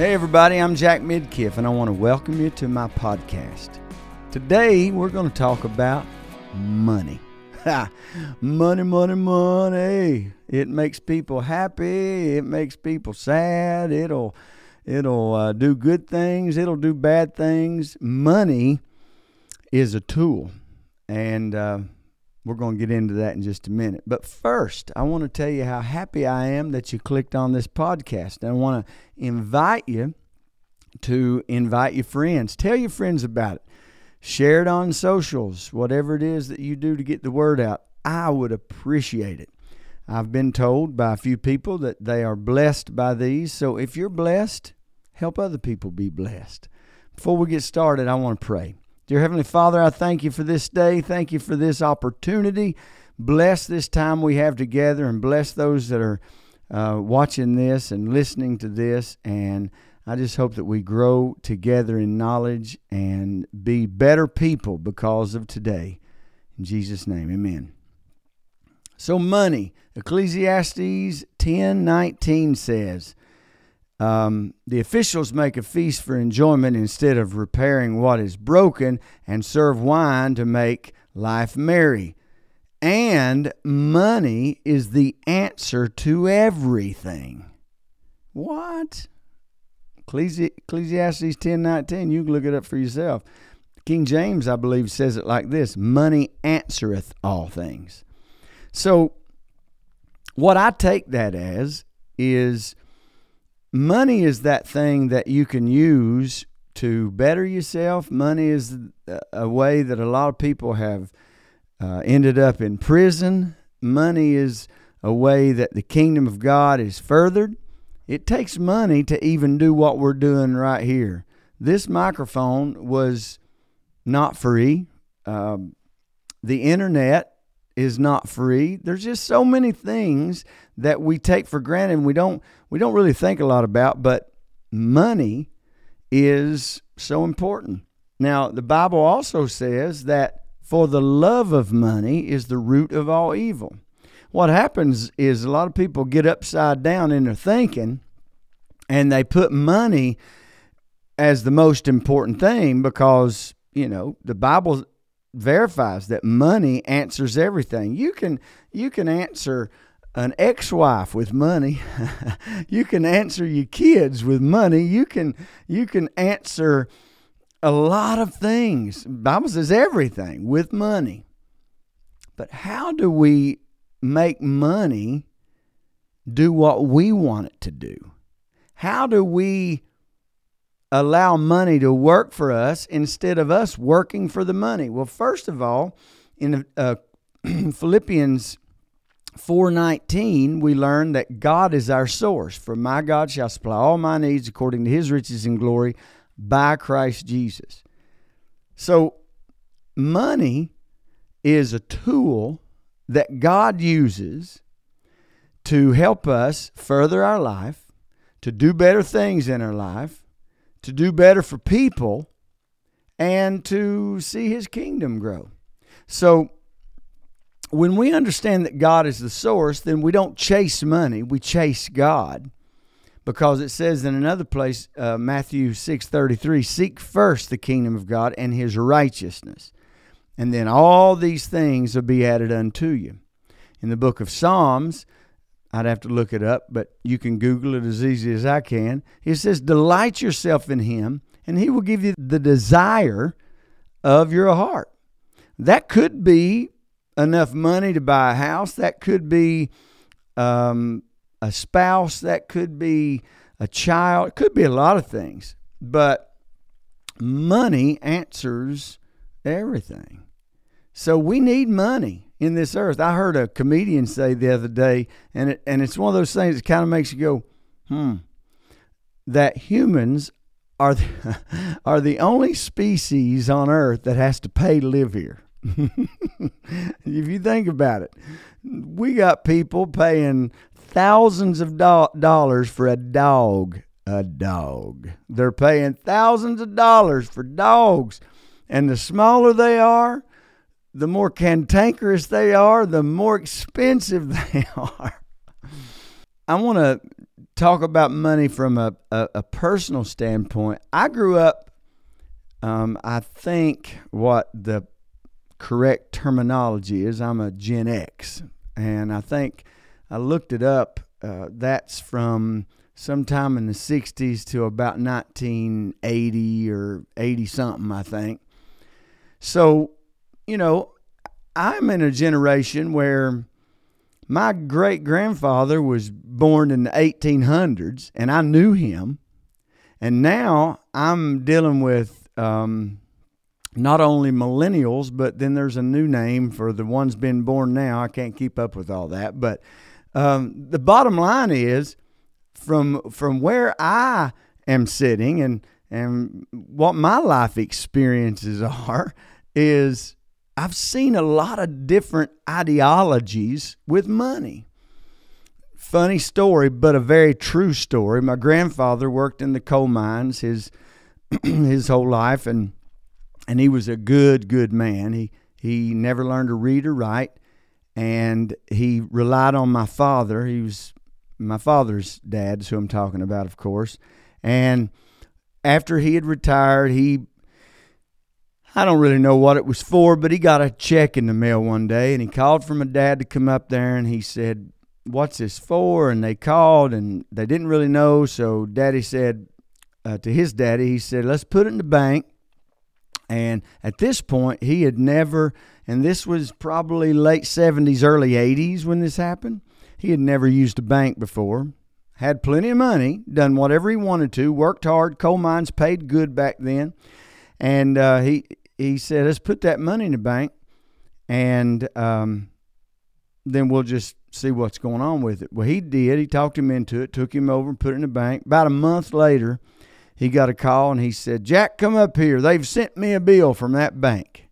Hey, everybody, I'm Jack Midkiff, and I want to welcome you to my podcast. Today, we're going to talk about money. money, money, money. It makes people happy. It makes people sad. It'll, it'll uh, do good things. It'll do bad things. Money is a tool, and uh, we're going to get into that in just a minute. But first, I want to tell you how happy I am that you clicked on this podcast. I want to invite you to invite your friends. Tell your friends about it. Share it on socials, whatever it is that you do to get the word out. I would appreciate it. I've been told by a few people that they are blessed by these. So if you're blessed, help other people be blessed. Before we get started, I want to pray. Dear Heavenly Father, I thank you for this day. Thank you for this opportunity. Bless this time we have together and bless those that are uh, watching this and listening to this. And I just hope that we grow together in knowledge and be better people because of today. In Jesus' name, amen. So, money. Ecclesiastes 10 19 says, um, the officials make a feast for enjoyment instead of repairing what is broken and serve wine to make life merry. And money is the answer to everything. What? Ecclesiastes 10 19, you can look it up for yourself. King James, I believe, says it like this Money answereth all things. So, what I take that as is money is that thing that you can use to better yourself. Money is a way that a lot of people have uh, ended up in prison. Money is a way that the kingdom of God is furthered. It takes money to even do what we're doing right here. This microphone was not free. Um, the internet is not free. There's just so many things that we take for granted and we don't we don't really think a lot about, but money is so important. Now, the Bible also says that for the love of money is the root of all evil. What happens is a lot of people get upside down in their thinking and they put money as the most important thing because, you know, the Bible verifies that money answers everything. You can you can answer an ex-wife with money. you can answer your kids with money. You can you can answer a lot of things. Bible says everything with money. But how do we make money do what we want it to do? How do we allow money to work for us instead of us working for the money? Well, first of all, in uh, Philippians 4:19 we learn that God is our source for my God shall supply all my needs according to his riches and glory by Christ Jesus. So money is a tool that God uses to help us further our life, to do better things in our life, to do better for people, and to see his kingdom grow. So when we understand that God is the source, then we don't chase money, we chase God. Because it says in another place, uh, Matthew 6:33, seek first the kingdom of God and his righteousness, and then all these things will be added unto you. In the book of Psalms, I'd have to look it up, but you can Google it as easy as I can. It says, Delight yourself in him, and he will give you the desire of your heart. That could be enough money to buy a house. That could be um, a spouse. That could be a child. It could be a lot of things. But money answers everything. So we need money in this earth. I heard a comedian say the other day, and it, and it's one of those things that kind of makes you go, hmm, that humans are the, are the only species on earth that has to pay to live here. if you think about it, we got people paying thousands of do- dollars for a dog. A dog. They're paying thousands of dollars for dogs. And the smaller they are, the more cantankerous they are, the more expensive they are. I want to talk about money from a, a, a personal standpoint, I grew up, um, I think what the correct terminology is, I'm a Gen X. And I think I looked it up. Uh, that's from sometime in the 60s to about 1980 or 80 something, I think. So, you know, I'm in a generation where my great grandfather was born in the 1800s, and I knew him. And now I'm dealing with um, not only millennials, but then there's a new name for the ones been born now. I can't keep up with all that, but um, the bottom line is from from where I am sitting and and what my life experiences are is I've seen a lot of different ideologies with money. Funny story, but a very true story. My grandfather worked in the coal mines his his whole life, and and he was a good good man. He he never learned to read or write, and he relied on my father. He was my father's dad, is who I'm talking about, of course. And after he had retired, he I don't really know what it was for, but he got a check in the mail one day and he called for my dad to come up there and he said, What's this for? And they called and they didn't really know. So daddy said uh, to his daddy, he said, Let's put it in the bank. And at this point, he had never, and this was probably late 70s, early 80s when this happened, he had never used a bank before. Had plenty of money, done whatever he wanted to, worked hard, coal mines paid good back then. And uh, he he said, let's put that money in the bank and um, then we'll just see what's going on with it. Well, he did. He talked him into it, took him over and put it in the bank. About a month later, he got a call and he said, Jack, come up here. They've sent me a bill from that bank.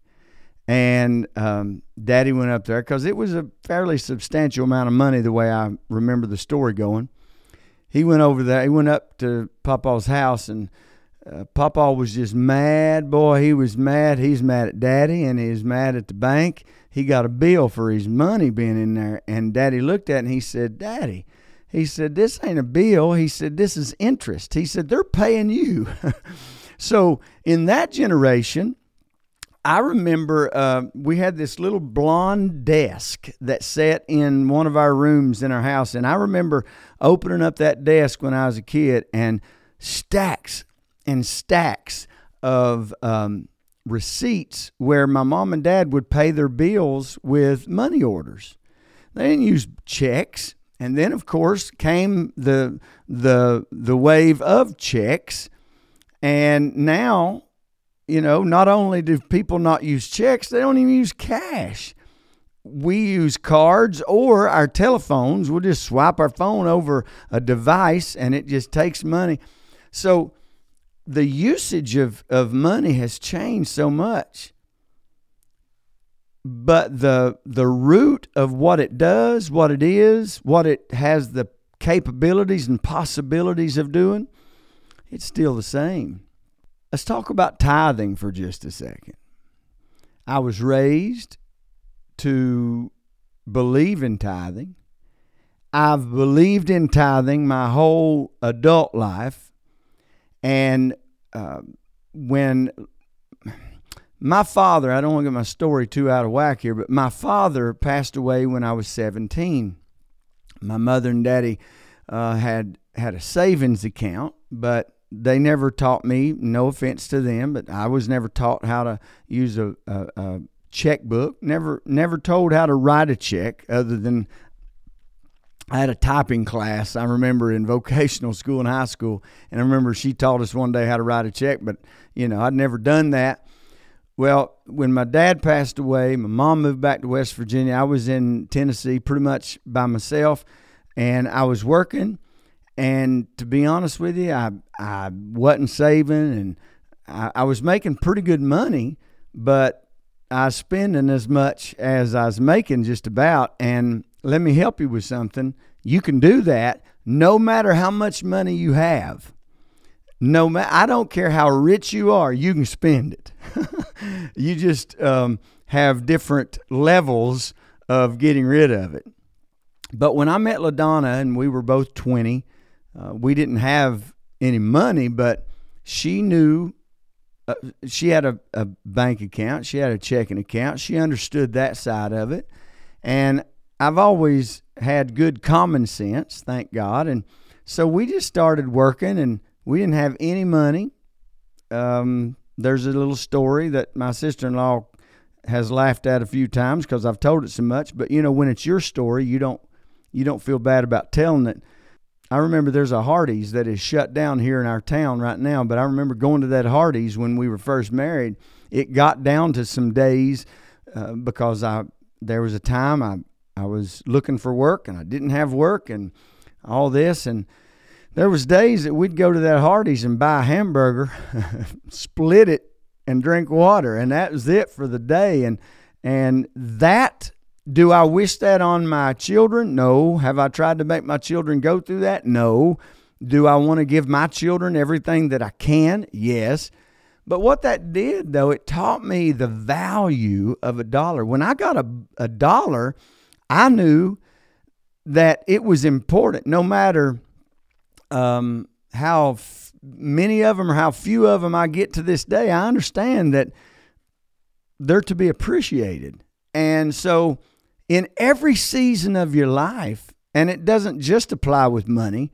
And um, Daddy went up there because it was a fairly substantial amount of money, the way I remember the story going. He went over there. He went up to Papa's house and uh, Papa was just mad. Boy, he was mad. He's mad at Daddy and he's mad at the bank. He got a bill for his money being in there. And Daddy looked at it and he said, Daddy, he said, this ain't a bill. He said, this is interest. He said, they're paying you. so in that generation, I remember uh, we had this little blonde desk that sat in one of our rooms in our house. And I remember opening up that desk when I was a kid and stacks and stacks of um, receipts where my mom and dad would pay their bills with money orders. They didn't use checks. And then, of course, came the the the wave of checks, and now, you know, not only do people not use checks, they don't even use cash. We use cards or our telephones. We'll just swipe our phone over a device, and it just takes money. So the usage of, of money has changed so much but the the root of what it does what it is what it has the capabilities and possibilities of doing it's still the same. Let's talk about tithing for just a second. I was raised to believe in tithing. I've believed in tithing my whole adult life. And uh, when my father, I don't want to get my story too out of whack here, but my father passed away when I was 17. My mother and daddy uh, had had a savings account, but they never taught me. No offense to them, but I was never taught how to use a, a, a checkbook. Never never told how to write a check, other than I had a typing class. I remember in vocational school and high school, and I remember she taught us one day how to write a check. But you know, I'd never done that. Well, when my dad passed away, my mom moved back to West Virginia. I was in Tennessee pretty much by myself, and I was working. And to be honest with you, I I wasn't saving, and I, I was making pretty good money, but I was spending as much as I was making, just about. And let me help you with something. You can do that no matter how much money you have. No matter, I don't care how rich you are, you can spend it. you just um, have different levels of getting rid of it. But when I met LaDonna and we were both 20, uh, we didn't have any money, but she knew. Uh, she had a, a bank account. She had a checking account. She understood that side of it. And I've always had good common sense, thank God. And so we just started working, and we didn't have any money. Um, there's a little story that my sister in law has laughed at a few times because I've told it so much. But you know, when it's your story, you don't you don't feel bad about telling it. I remember there's a Hardee's that is shut down here in our town right now, but I remember going to that Hardee's when we were first married. It got down to some days uh, because I there was a time I I was looking for work and I didn't have work and all this and there was days that we'd go to that Hardee's and buy a hamburger, split it and drink water and that was it for the day and and that do I wish that on my children? No. Have I tried to make my children go through that? No. Do I want to give my children everything that I can? Yes. But what that did, though, it taught me the value of a dollar. When I got a, a dollar, I knew that it was important, no matter um, how f- many of them or how few of them I get to this day. I understand that they're to be appreciated. And so, in every season of your life, and it doesn't just apply with money,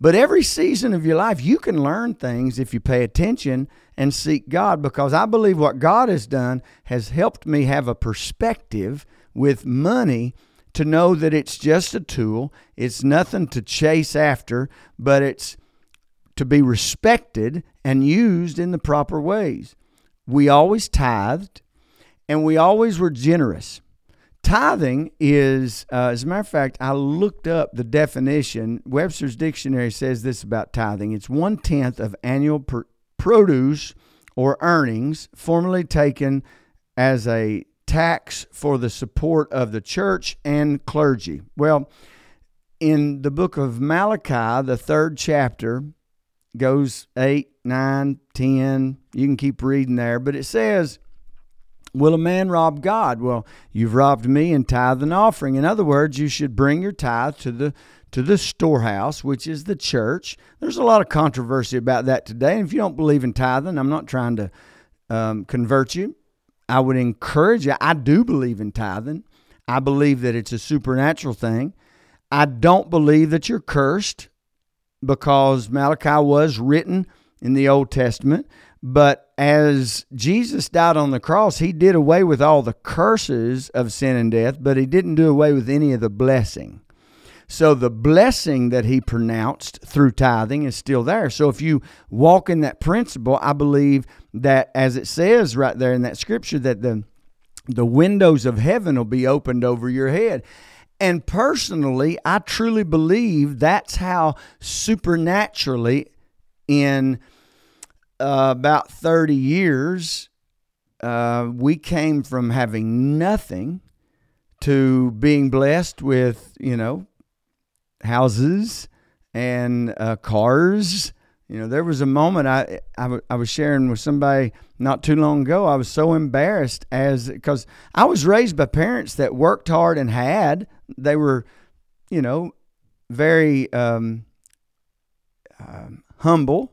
but every season of your life, you can learn things if you pay attention and seek God because I believe what God has done has helped me have a perspective with money to know that it's just a tool. It's nothing to chase after, but it's to be respected and used in the proper ways. We always tithed and we always were generous. Tithing is, uh, as a matter of fact, I looked up the definition. Webster's Dictionary says this about tithing it's one tenth of annual pr- produce or earnings formerly taken as a tax for the support of the church and clergy. Well, in the book of Malachi, the third chapter goes 8, 9, 10. You can keep reading there, but it says, Will a man rob God? Well, you've robbed me in tithe and offering. In other words, you should bring your tithe to the to the storehouse, which is the church. There's a lot of controversy about that today. And if you don't believe in tithing, I'm not trying to um, convert you. I would encourage you. I do believe in tithing. I believe that it's a supernatural thing. I don't believe that you're cursed because Malachi was written in the Old Testament. But as Jesus died on the cross, he did away with all the curses of sin and death, but he didn't do away with any of the blessing. So the blessing that he pronounced through tithing is still there. So if you walk in that principle, I believe that as it says right there in that scripture that the the windows of heaven will be opened over your head. And personally, I truly believe that's how supernaturally in uh, about 30 years, uh, we came from having nothing to being blessed with, you know, houses and uh, cars. You know, there was a moment I, I, w- I was sharing with somebody not too long ago. I was so embarrassed as because I was raised by parents that worked hard and had. They were, you know, very um, um, humble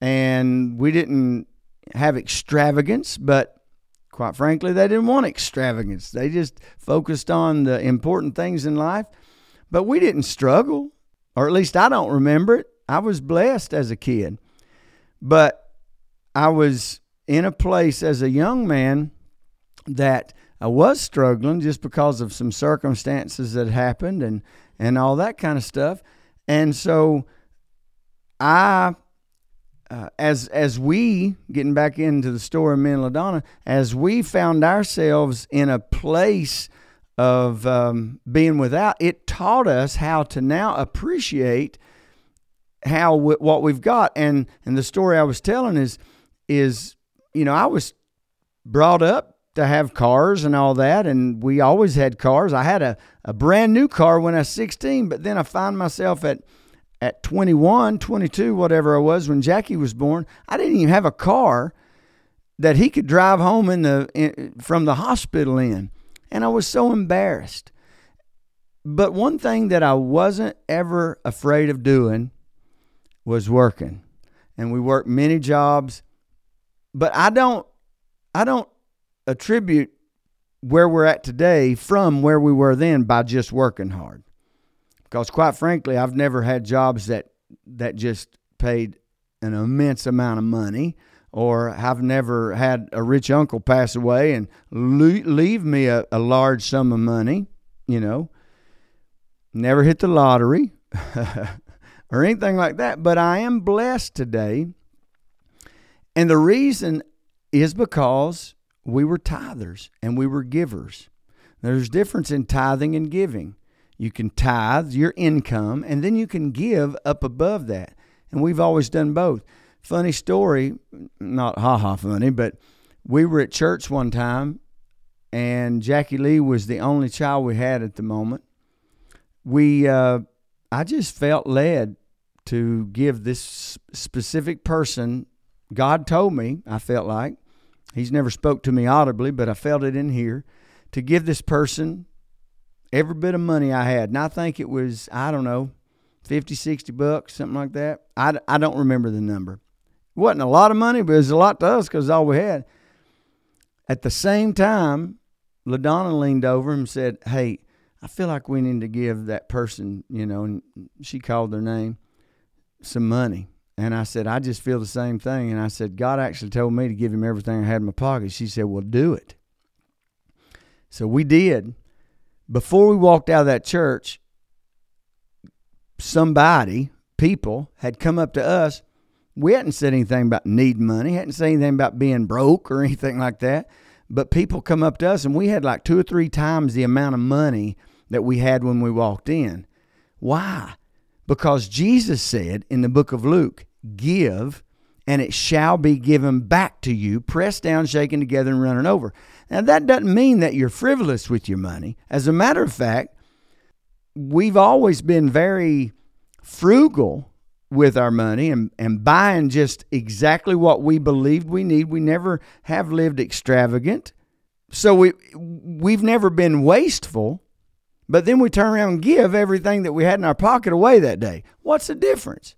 and we didn't have extravagance, but quite frankly, they didn't want extravagance. They just focused on the important things in life. But we didn't struggle, or at least I don't remember it. I was blessed as a kid. But I was in a place as a young man that I was struggling just because of some circumstances that happened and, and all that kind of stuff. And so I uh, as as we getting back into the story of me and LaDonna, as we found ourselves in a place of um, being without, it taught us how to now appreciate how what we've got. And and the story I was telling is is you know I was brought up to have cars and all that, and we always had cars. I had a, a brand new car when I was 16, but then I find myself at at 21, 22, whatever I was when Jackie was born, I didn't even have a car that he could drive home in the in, from the hospital in, and I was so embarrassed. But one thing that I wasn't ever afraid of doing was working. And we worked many jobs, but I don't I don't attribute where we're at today from where we were then by just working hard. Because quite frankly, I've never had jobs that that just paid an immense amount of money or I've never had a rich uncle pass away and leave me a, a large sum of money, you know. Never hit the lottery or anything like that, but I am blessed today. And the reason is because we were tithers and we were givers. There's difference in tithing and giving. You can tithe your income and then you can give up above that. And we've always done both. Funny story, not ha ha funny, but we were at church one time and Jackie Lee was the only child we had at the moment. We, uh, I just felt led to give this specific person, God told me, I felt like, He's never spoke to me audibly, but I felt it in here, to give this person every bit of money I had. And I think it was, I don't know, 50, 60 bucks, something like that. I, I don't remember the number. Wasn't a lot of money, but it was a lot to us because all we had. At the same time, LaDonna leaned over and said, Hey, I feel like we need to give that person, you know, and she called their name, some money. And I said, I just feel the same thing. And I said, God actually told me to give him everything I had in my pocket. She said, Well, do it. So we did. Before we walked out of that church, somebody, people, had come up to us. We hadn't said anything about needing money, hadn't said anything about being broke or anything like that. But people come up to us, and we had like two or three times the amount of money that we had when we walked in. Why? Because Jesus said in the book of Luke, give, and it shall be given back to you, pressed down, shaken together, and running over. Now, that doesn't mean that you're frivolous with your money. As a matter of fact, we've always been very frugal with our money and, and buying just exactly what we believed we need. We never have lived extravagant. So we we've never been wasteful, but then we turn around and give everything that we had in our pocket away that day. What's the difference?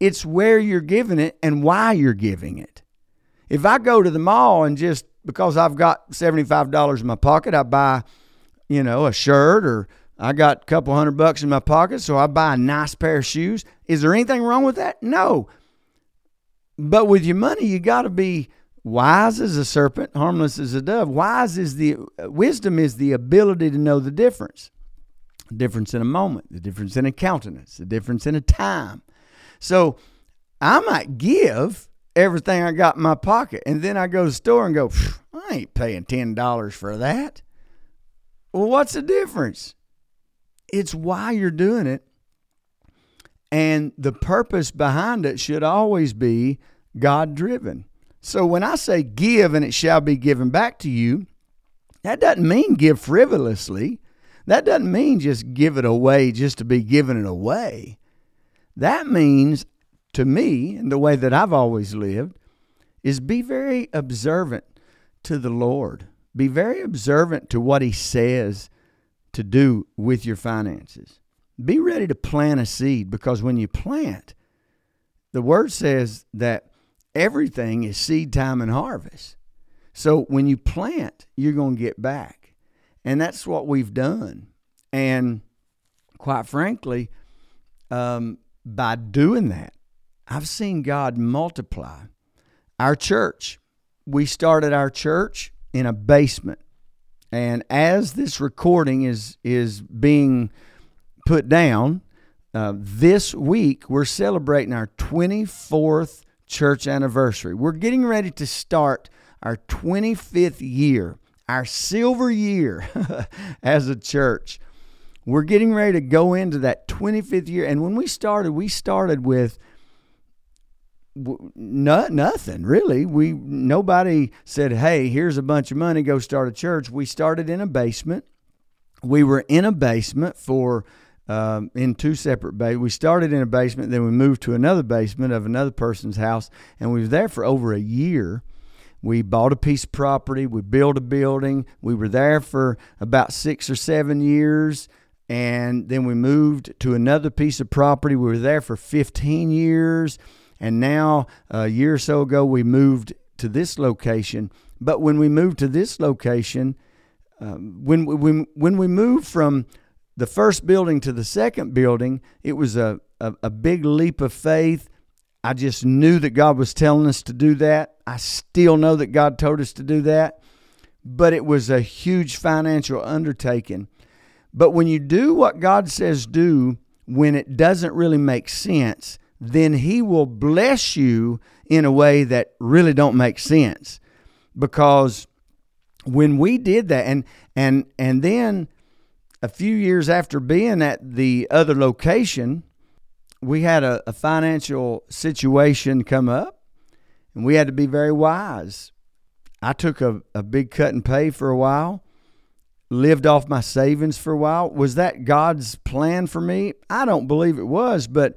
It's where you're giving it and why you're giving it. If I go to the mall and just because I've got $75 in my pocket, I buy, you know, a shirt or I got a couple hundred bucks in my pocket, so I buy a nice pair of shoes. Is there anything wrong with that? No. But with your money, you got to be wise as a serpent, harmless as a dove. Wise is the wisdom is the ability to know the difference. The difference in a moment, the difference in a countenance, the difference in a time, so I might give everything I got in my pocket, and then I go to the store and go, I ain't paying ten dollars for that. Well, what's the difference? It's why you're doing it. And the purpose behind it should always be God driven. So when I say give and it shall be given back to you, that doesn't mean give frivolously. That doesn't mean just give it away just to be giving it away. That means, to me, and the way that I've always lived, is be very observant to the Lord. Be very observant to what He says to do with your finances. Be ready to plant a seed because when you plant, the Word says that everything is seed time and harvest. So when you plant, you're going to get back. And that's what we've done. And quite frankly, um, by doing that, I've seen God multiply. Our church, we started our church in a basement. And as this recording is is being put down, uh, this week we're celebrating our 24th church anniversary. We're getting ready to start our 25th year, our silver year as a church we're getting ready to go into that 25th year. And when we started, we started with not, nothing really. We nobody said, "Hey, here's a bunch of money, go start a church." We started in a basement. We were in a basement for um, in two separate bays. We started in a basement, then we moved to another basement of another person's house, and we were there for over a year. We bought a piece of property. We built a building. We were there for about six or seven years and then we moved to another piece of property. We were there for 15 years, and now a year or so ago we moved to this location. But when we moved to this location, um, when when when we moved from the first building to the second building, it was a, a, a big leap of faith. I just knew that God was telling us to do that. I still know that God told us to do that, but it was a huge financial undertaking. But when you do what God says do, when it doesn't really make sense, then He will bless you in a way that really don't make sense. Because when we did that, and and and then a few years after being at the other location, we had a, a financial situation come up, and we had to be very wise. I took a, a big cut in pay for a while lived off my savings for a while. Was that God's plan for me? I don't believe it was, but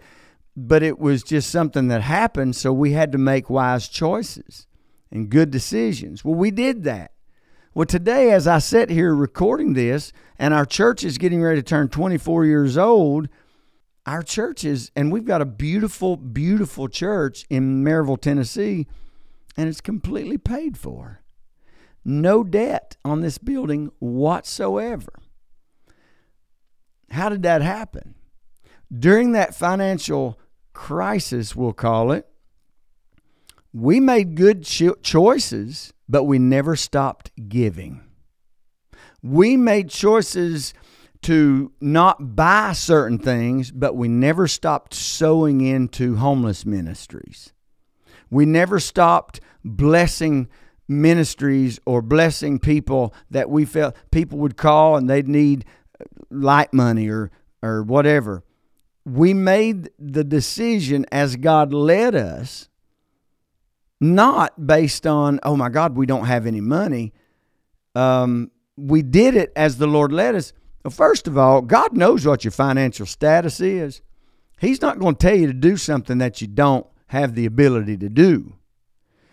but it was just something that happened, so we had to make wise choices and good decisions. Well, we did that. Well, today as I sit here recording this and our church is getting ready to turn 24 years old, our church is and we've got a beautiful beautiful church in Maryville, Tennessee, and it's completely paid for no debt on this building whatsoever. How did that happen? During that financial crisis, we'll call it, we made good cho- choices, but we never stopped giving. We made choices to not buy certain things, but we never stopped sowing into homeless ministries. We never stopped blessing ministries or blessing people that we felt people would call and they'd need uh, light money or or whatever. We made the decision as God led us, not based on, oh my God, we don't have any money. Um, we did it as the Lord led us. Well, first of all, God knows what your financial status is. He's not going to tell you to do something that you don't have the ability to do.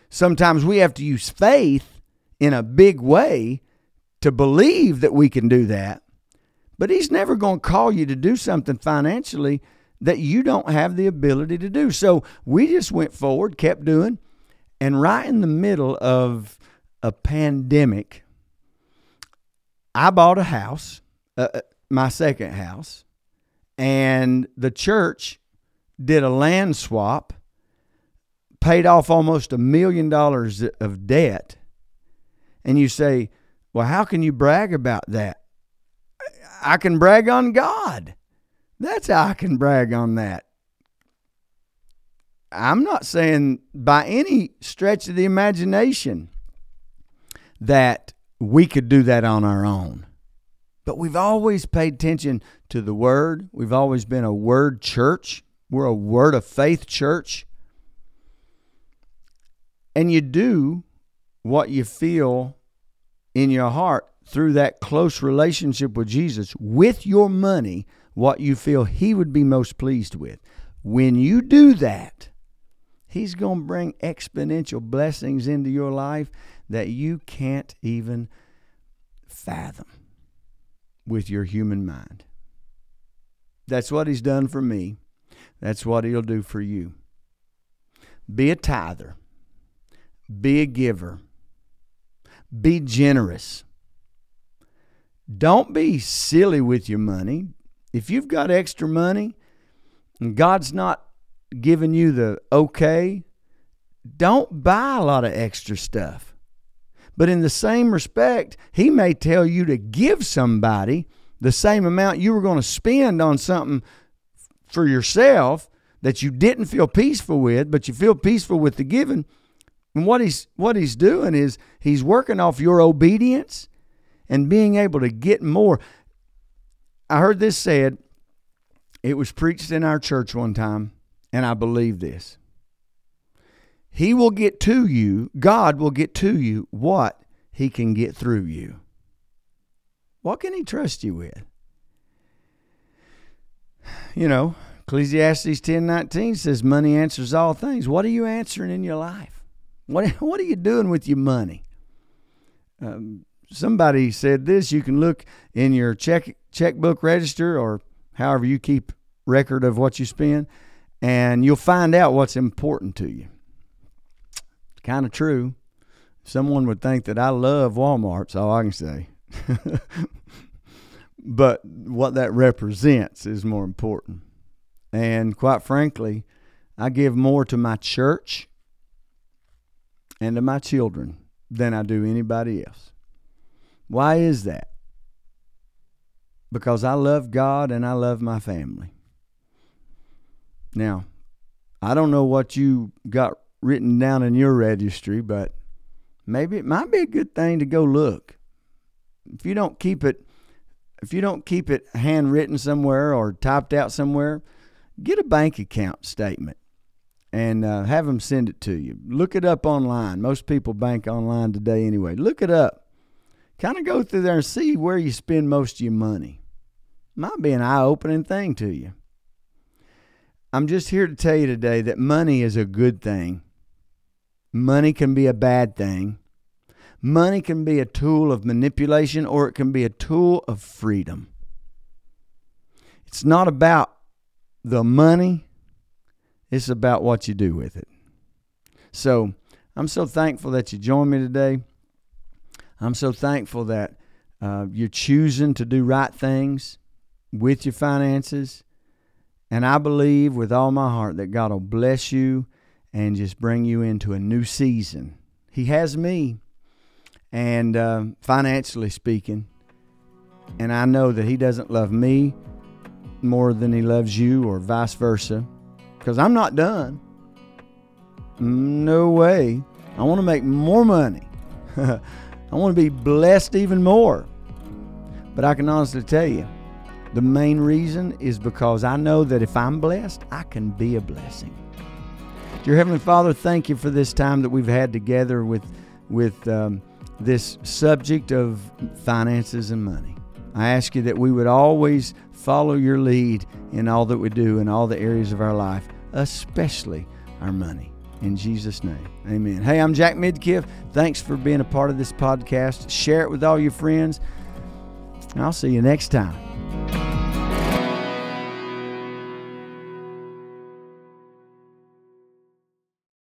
Sometimes we have to use faith in a big way to believe that we can do that. But He's never going to call you to do something financially that you don't have the ability to do. So we just went forward, kept doing, and right in the middle of a pandemic, I bought a house, uh, uh my second house, and the church did a land swap paid off almost a million dollars of debt, and you say, Well, how can you brag about that? I can brag on God. That's how I can brag on that. I'm not saying by any stretch of the imagination that we could do that on our own. But we've always paid attention to the Word. We've always been a Word church. We're a Word of Faith church. And you do what you feel in your heart through that close relationship with Jesus with your money, what you feel He would be most pleased with. When you do that, He's going to bring exponential blessings into your life that you can't even fathom with your human mind. That's what He's done for me. That's what He'll do for you. Be a tither. Be a giver. Be generous. Don't be silly with your money. If you've got extra money and God's not giving you the okay, don't buy a lot of extra stuff. But in the same respect, He may tell you to give somebody the same amount you were going to spend on something for yourself that you didn't feel peaceful with, but you feel peaceful with the giving. And what he's what he's doing is he's working off your obedience and being able to get more. I heard this said, it was preached in our church one time, and I believe this. He will get to you, God will get to you what he can get through you. What can he trust you with? You know, Ecclesiastes 10 19 says, Money answers all things. What are you answering in your life? What what are you doing with your money? Um, somebody said this. You can look in your check checkbook register or however you keep record of what you spend, and you'll find out what's important to you. It's kind of true. Someone would think that I love Walmart. All I can say. but what that represents is more important. And quite frankly, I give more to my church and to my children than I do anybody else. Why is that? Because I love God and I love my family. Now, I don't know what you got written down in your registry, but maybe it might be a good thing to go look. If you don't keep it if you don't keep it handwritten somewhere or typed out somewhere, get a bank account statement and uh, have them send it to you. Look it up online. Most people bank online today anyway. Look it up. Kind of go through there and see where you spend most of your money. Might be an eye opening thing to you. I'm just here to tell you today that money is a good thing. Money can be a bad thing. Money can be a tool of manipulation or it can be a tool of freedom. It's not about the money, it's about what you do with it. So I'm so thankful that you joined me today. I'm so thankful that uh, you're choosing to do right things with your finances. And I believe with all my heart that God will bless you and just bring you into a new season. He has me and uh, financially speaking. And I know that He doesn't love me more than He loves you, or vice versa, because I'm not done. No way. I want to make more money. I want to be blessed even more. But I can honestly tell you, the main reason is because I know that if I'm blessed, I can be a blessing. Dear Heavenly Father, thank you for this time that we've had together with with um, this subject of finances and money. I ask you that we would always follow your lead in all that we do in all the areas of our life, especially our money. In Jesus' name, amen. Hey, I'm Jack Midkiff. Thanks for being a part of this podcast. Share it with all your friends. I'll see you next time.